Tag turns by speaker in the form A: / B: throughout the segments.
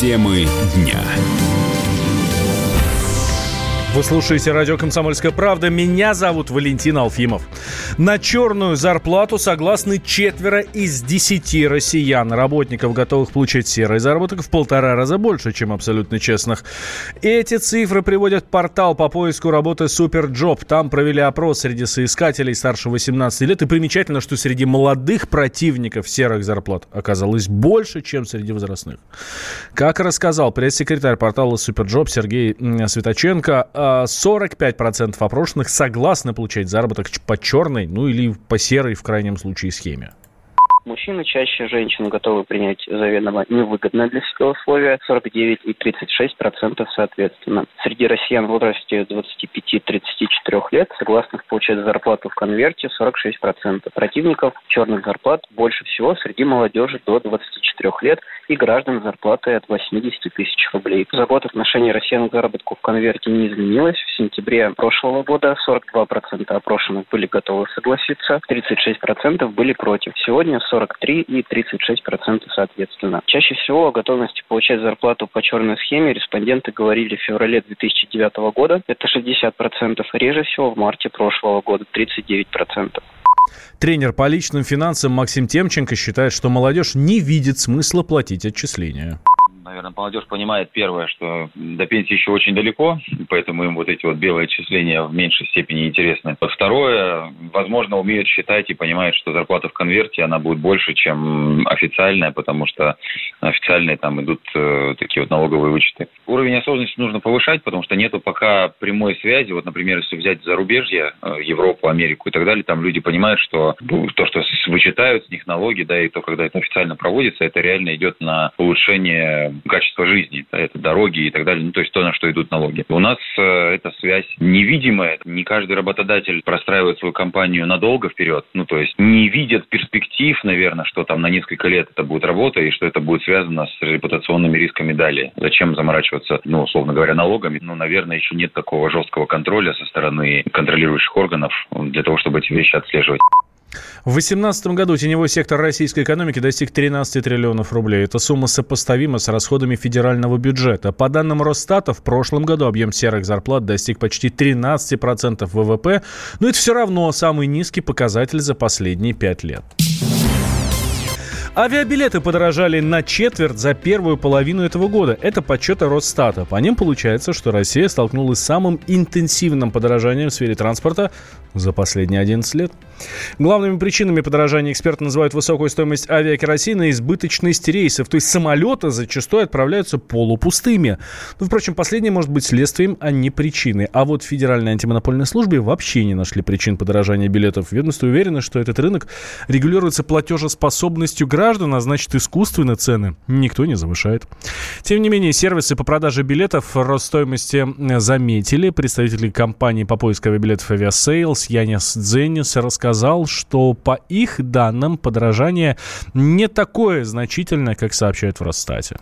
A: Темы дня.
B: Вы слушаете радио «Комсомольская правда». Меня зовут Валентин Алфимов. На черную зарплату согласны четверо из десяти россиян. Работников, готовых получать серый заработок, в полтора раза больше, чем абсолютно честных. Эти цифры приводят портал по поиску работы Superjob. Там провели опрос среди соискателей старше 18 лет. И примечательно, что среди молодых противников серых зарплат оказалось больше, чем среди возрастных. Как рассказал пресс-секретарь портала Superjob Сергей Светоченко, 45% опрошенных согласны получать заработок по черной, ну или по серой в крайнем случае схеме.
C: Мужчины чаще женщин готовы принять заведомо невыгодное для себя условие 49 и 36 процентов соответственно. Среди россиян в возрасте 25-34 лет согласных получать зарплату в конверте 46 процентов. Противников черных зарплат больше всего среди молодежи до 24 лет и граждан с зарплатой от 80 тысяч рублей. Закон отношения россиян к заработку в конверте не изменилось. В сентябре прошлого года 42 процента опрошенных были готовы согласиться, 36 процентов были против. Сегодня 43 и 36 процентов соответственно. Чаще всего о готовности получать зарплату по черной схеме респонденты говорили в феврале 2009 года, это 60 процентов, реже всего в марте прошлого года 39 процентов.
B: Тренер по личным финансам Максим Темченко считает, что молодежь не видит смысла платить отчисления
D: наверное, молодежь понимает первое, что до пенсии еще очень далеко, поэтому им вот эти вот белые отчисления в меньшей степени интересны. Второе, возможно, умеют считать и понимают, что зарплата в конверте, она будет больше, чем официальная, потому что официальные там идут э, такие вот налоговые вычеты. Уровень осознанности нужно повышать, потому что нету пока прямой связи. Вот, например, если взять зарубежье, э, Европу, Америку и так далее, там люди понимают, что то, что вычитают с них налоги, да, и то, когда это официально проводится, это реально идет на улучшение качества жизни, это дороги и так далее, ну, то есть то, на что идут налоги. У нас э, эта связь невидимая, не каждый работодатель простраивает свою компанию надолго вперед, ну, то есть не видят перспектив, наверное, что там на несколько лет это будет работа и что это будет связано с репутационными рисками далее. Зачем заморачиваться, ну, условно говоря, налогами? Ну, наверное, еще нет такого жесткого контроля со стороны контролирующих органов для того, чтобы эти вещи отслеживать.
B: В 2018 году теневой сектор российской экономики достиг 13 триллионов рублей. Эта сумма сопоставима с расходами федерального бюджета. По данным Росстата, в прошлом году объем серых зарплат достиг почти 13% ВВП, но это все равно самый низкий показатель за последние пять лет. Авиабилеты подорожали на четверть за первую половину этого года. Это подсчеты Росстата. По ним получается, что Россия столкнулась с самым интенсивным подорожанием в сфере транспорта за последние 11 лет. Главными причинами подорожания эксперты называют высокую стоимость авиакеросина и избыточность рейсов. То есть самолеты зачастую отправляются полупустыми. Ну, впрочем, последнее может быть следствием, а не причиной. А вот в Федеральной антимонопольной службе вообще не нашли причин подорожания билетов. Ведомство уверено, что этот рынок регулируется платежеспособностью граждан а значит искусственно цены никто не завышает. Тем не менее, сервисы по продаже билетов рост стоимости заметили. Представители компании по поиску авиабилетов Aviasales Янис Дзеннис рассказал, что по их данным подорожание не такое значительное, как сообщают в Росстате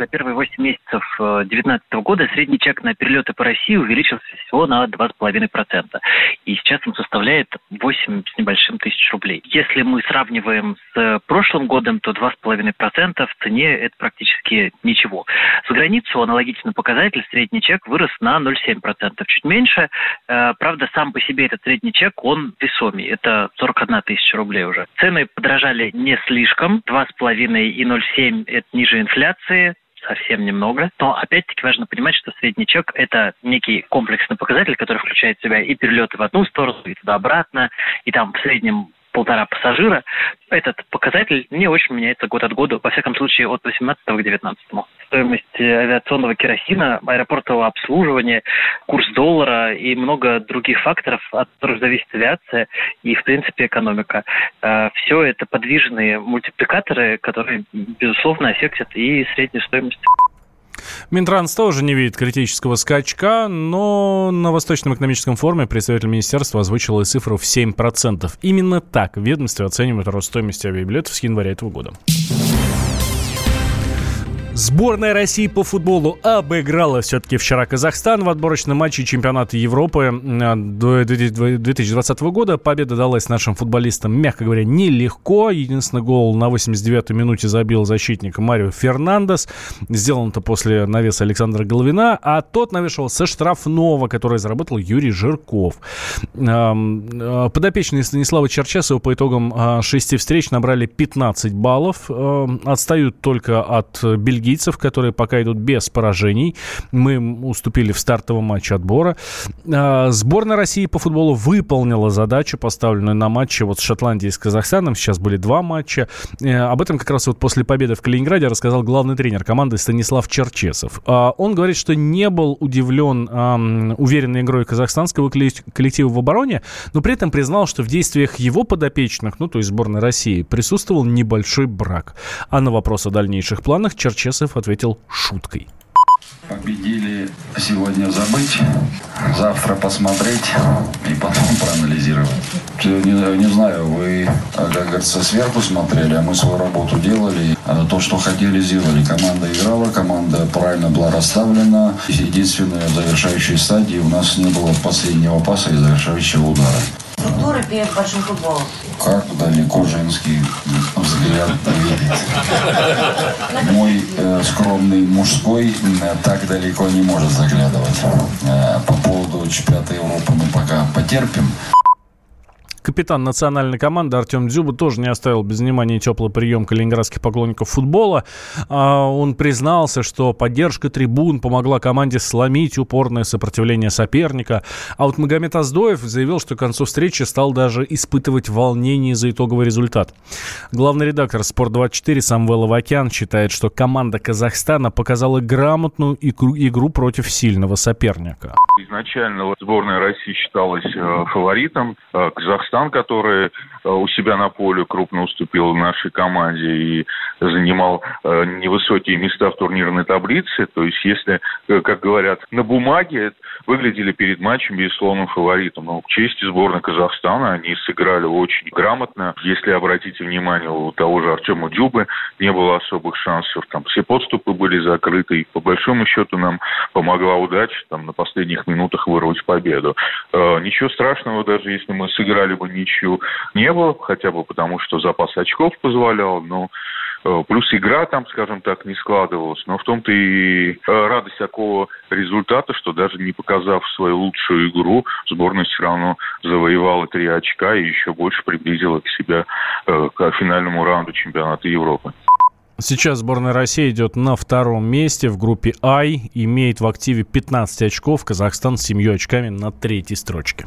E: за первые 8 месяцев 2019 э, года средний чек на перелеты по России увеличился всего на 2,5%. И сейчас он составляет 8 с небольшим тысяч рублей. Если мы сравниваем с прошлым годом, то 2,5% в цене это практически ничего. За границу аналогичный показатель, средний чек вырос на 0,7%. Чуть меньше. Э, правда, сам по себе этот средний чек, он весомый. Это 41 тысяча рублей уже. Цены подорожали не слишком. 2,5 и 0,7 это ниже инфляции совсем немного. Но опять-таки важно понимать, что средний чек – это некий комплексный показатель, который включает в себя и перелеты в одну сторону, и туда-обратно, и там в среднем полтора пассажира, этот показатель не очень меняется год от года, во всяком случае от 18 к 19. Стоимость авиационного керосина, аэропортового обслуживания, курс доллара и много других факторов, от которых зависит авиация и, в принципе, экономика. А, Все это подвижные мультипликаторы, которые, безусловно, аффектят и среднюю стоимость.
B: Минтранс тоже не видит критического скачка, но на Восточном экономическом форуме представитель министерства озвучил цифру в 7%. Именно так ведомство оценивает рост стоимости авиабилетов с января этого года. Сборная России по футболу обыграла все-таки вчера Казахстан в отборочном матче чемпионата Европы 2020 года. Победа далась нашим футболистам, мягко говоря, нелегко. Единственный гол на 89-й минуте забил защитник Марио Фернандес. Сделан это после навеса Александра Головина. А тот навешивал со штрафного, который заработал Юрий Жирков. Э, подопечные Станислава Черчесова по итогам а, шести встреч набрали 15 баллов. Отстают только от Бельгии бельгийцев, которые пока идут без поражений. Мы уступили в стартовом матче отбора. А, сборная России по футболу выполнила задачу, поставленную на матче вот с Шотландией и с Казахстаном. Сейчас были два матча. Э, об этом как раз вот после победы в Калининграде рассказал главный тренер команды Станислав Черчесов. А, он говорит, что не был удивлен уверенной игрой казахстанского коллектива в обороне, но при этом признал, что в действиях его подопечных, ну то есть сборной России, присутствовал небольшой брак. А на вопрос о дальнейших планах Черчесов Черчесов ответил шуткой.
A: Победили сегодня забыть, завтра посмотреть и потом проанализировать. Не, не знаю, вы, как говорится, сверху смотрели, а мы свою работу делали. А то, что хотели, сделали. Команда играла, команда правильно была расставлена. Единственное, в завершающей стадии у нас не было последнего паса и завершающего удара.
F: Структура перед большим футболом.
A: Как далеко женский взгляд видит. Мой э, скромный мужской э, так далеко не может заглядывать. Э, по поводу чемпионата Европы мы пока потерпим.
B: Капитан национальной команды Артем Дзюба тоже не оставил без внимания теплый прием калининградских поклонников футбола. А, он признался, что поддержка трибун помогла команде сломить упорное сопротивление соперника. А вот Магомед Аздоев заявил, что к концу встречи стал даже испытывать волнение за итоговый результат. Главный редактор «Спорт-24» Самвел Авакян считает, что команда Казахстана показала грамотную игру, игру против сильного соперника.
G: Изначально сборная России считалась э, фаворитом. Э, Казахстан, который э, у себя на поле крупно уступил нашей команде и занимал невысокие места в турнирной таблице. То есть, если, как говорят, на бумаге выглядели перед матчем безусловным фаворитом. Но к чести сборной Казахстана они сыграли очень грамотно. Если обратите внимание, у того же Артема Дюбы не было особых шансов. Там все подступы были закрыты. И по большому счету нам помогла удача там, на последних минутах вырвать победу. Э, ничего страшного, даже если мы сыграли бы ничью, не было, хотя бы потому, что запас очков позволял, но э, Плюс игра там, скажем так, не складывалась. Но в том-то и э, радость такого результата, что даже не показав свою лучшую игру, сборная все равно завоевала три очка и еще больше приблизила к себе к финальному раунду чемпионата Европы.
B: Сейчас сборная России идет на втором месте в группе I, имеет в активе 15 очков, Казахстан с 7 очками на третьей строчке.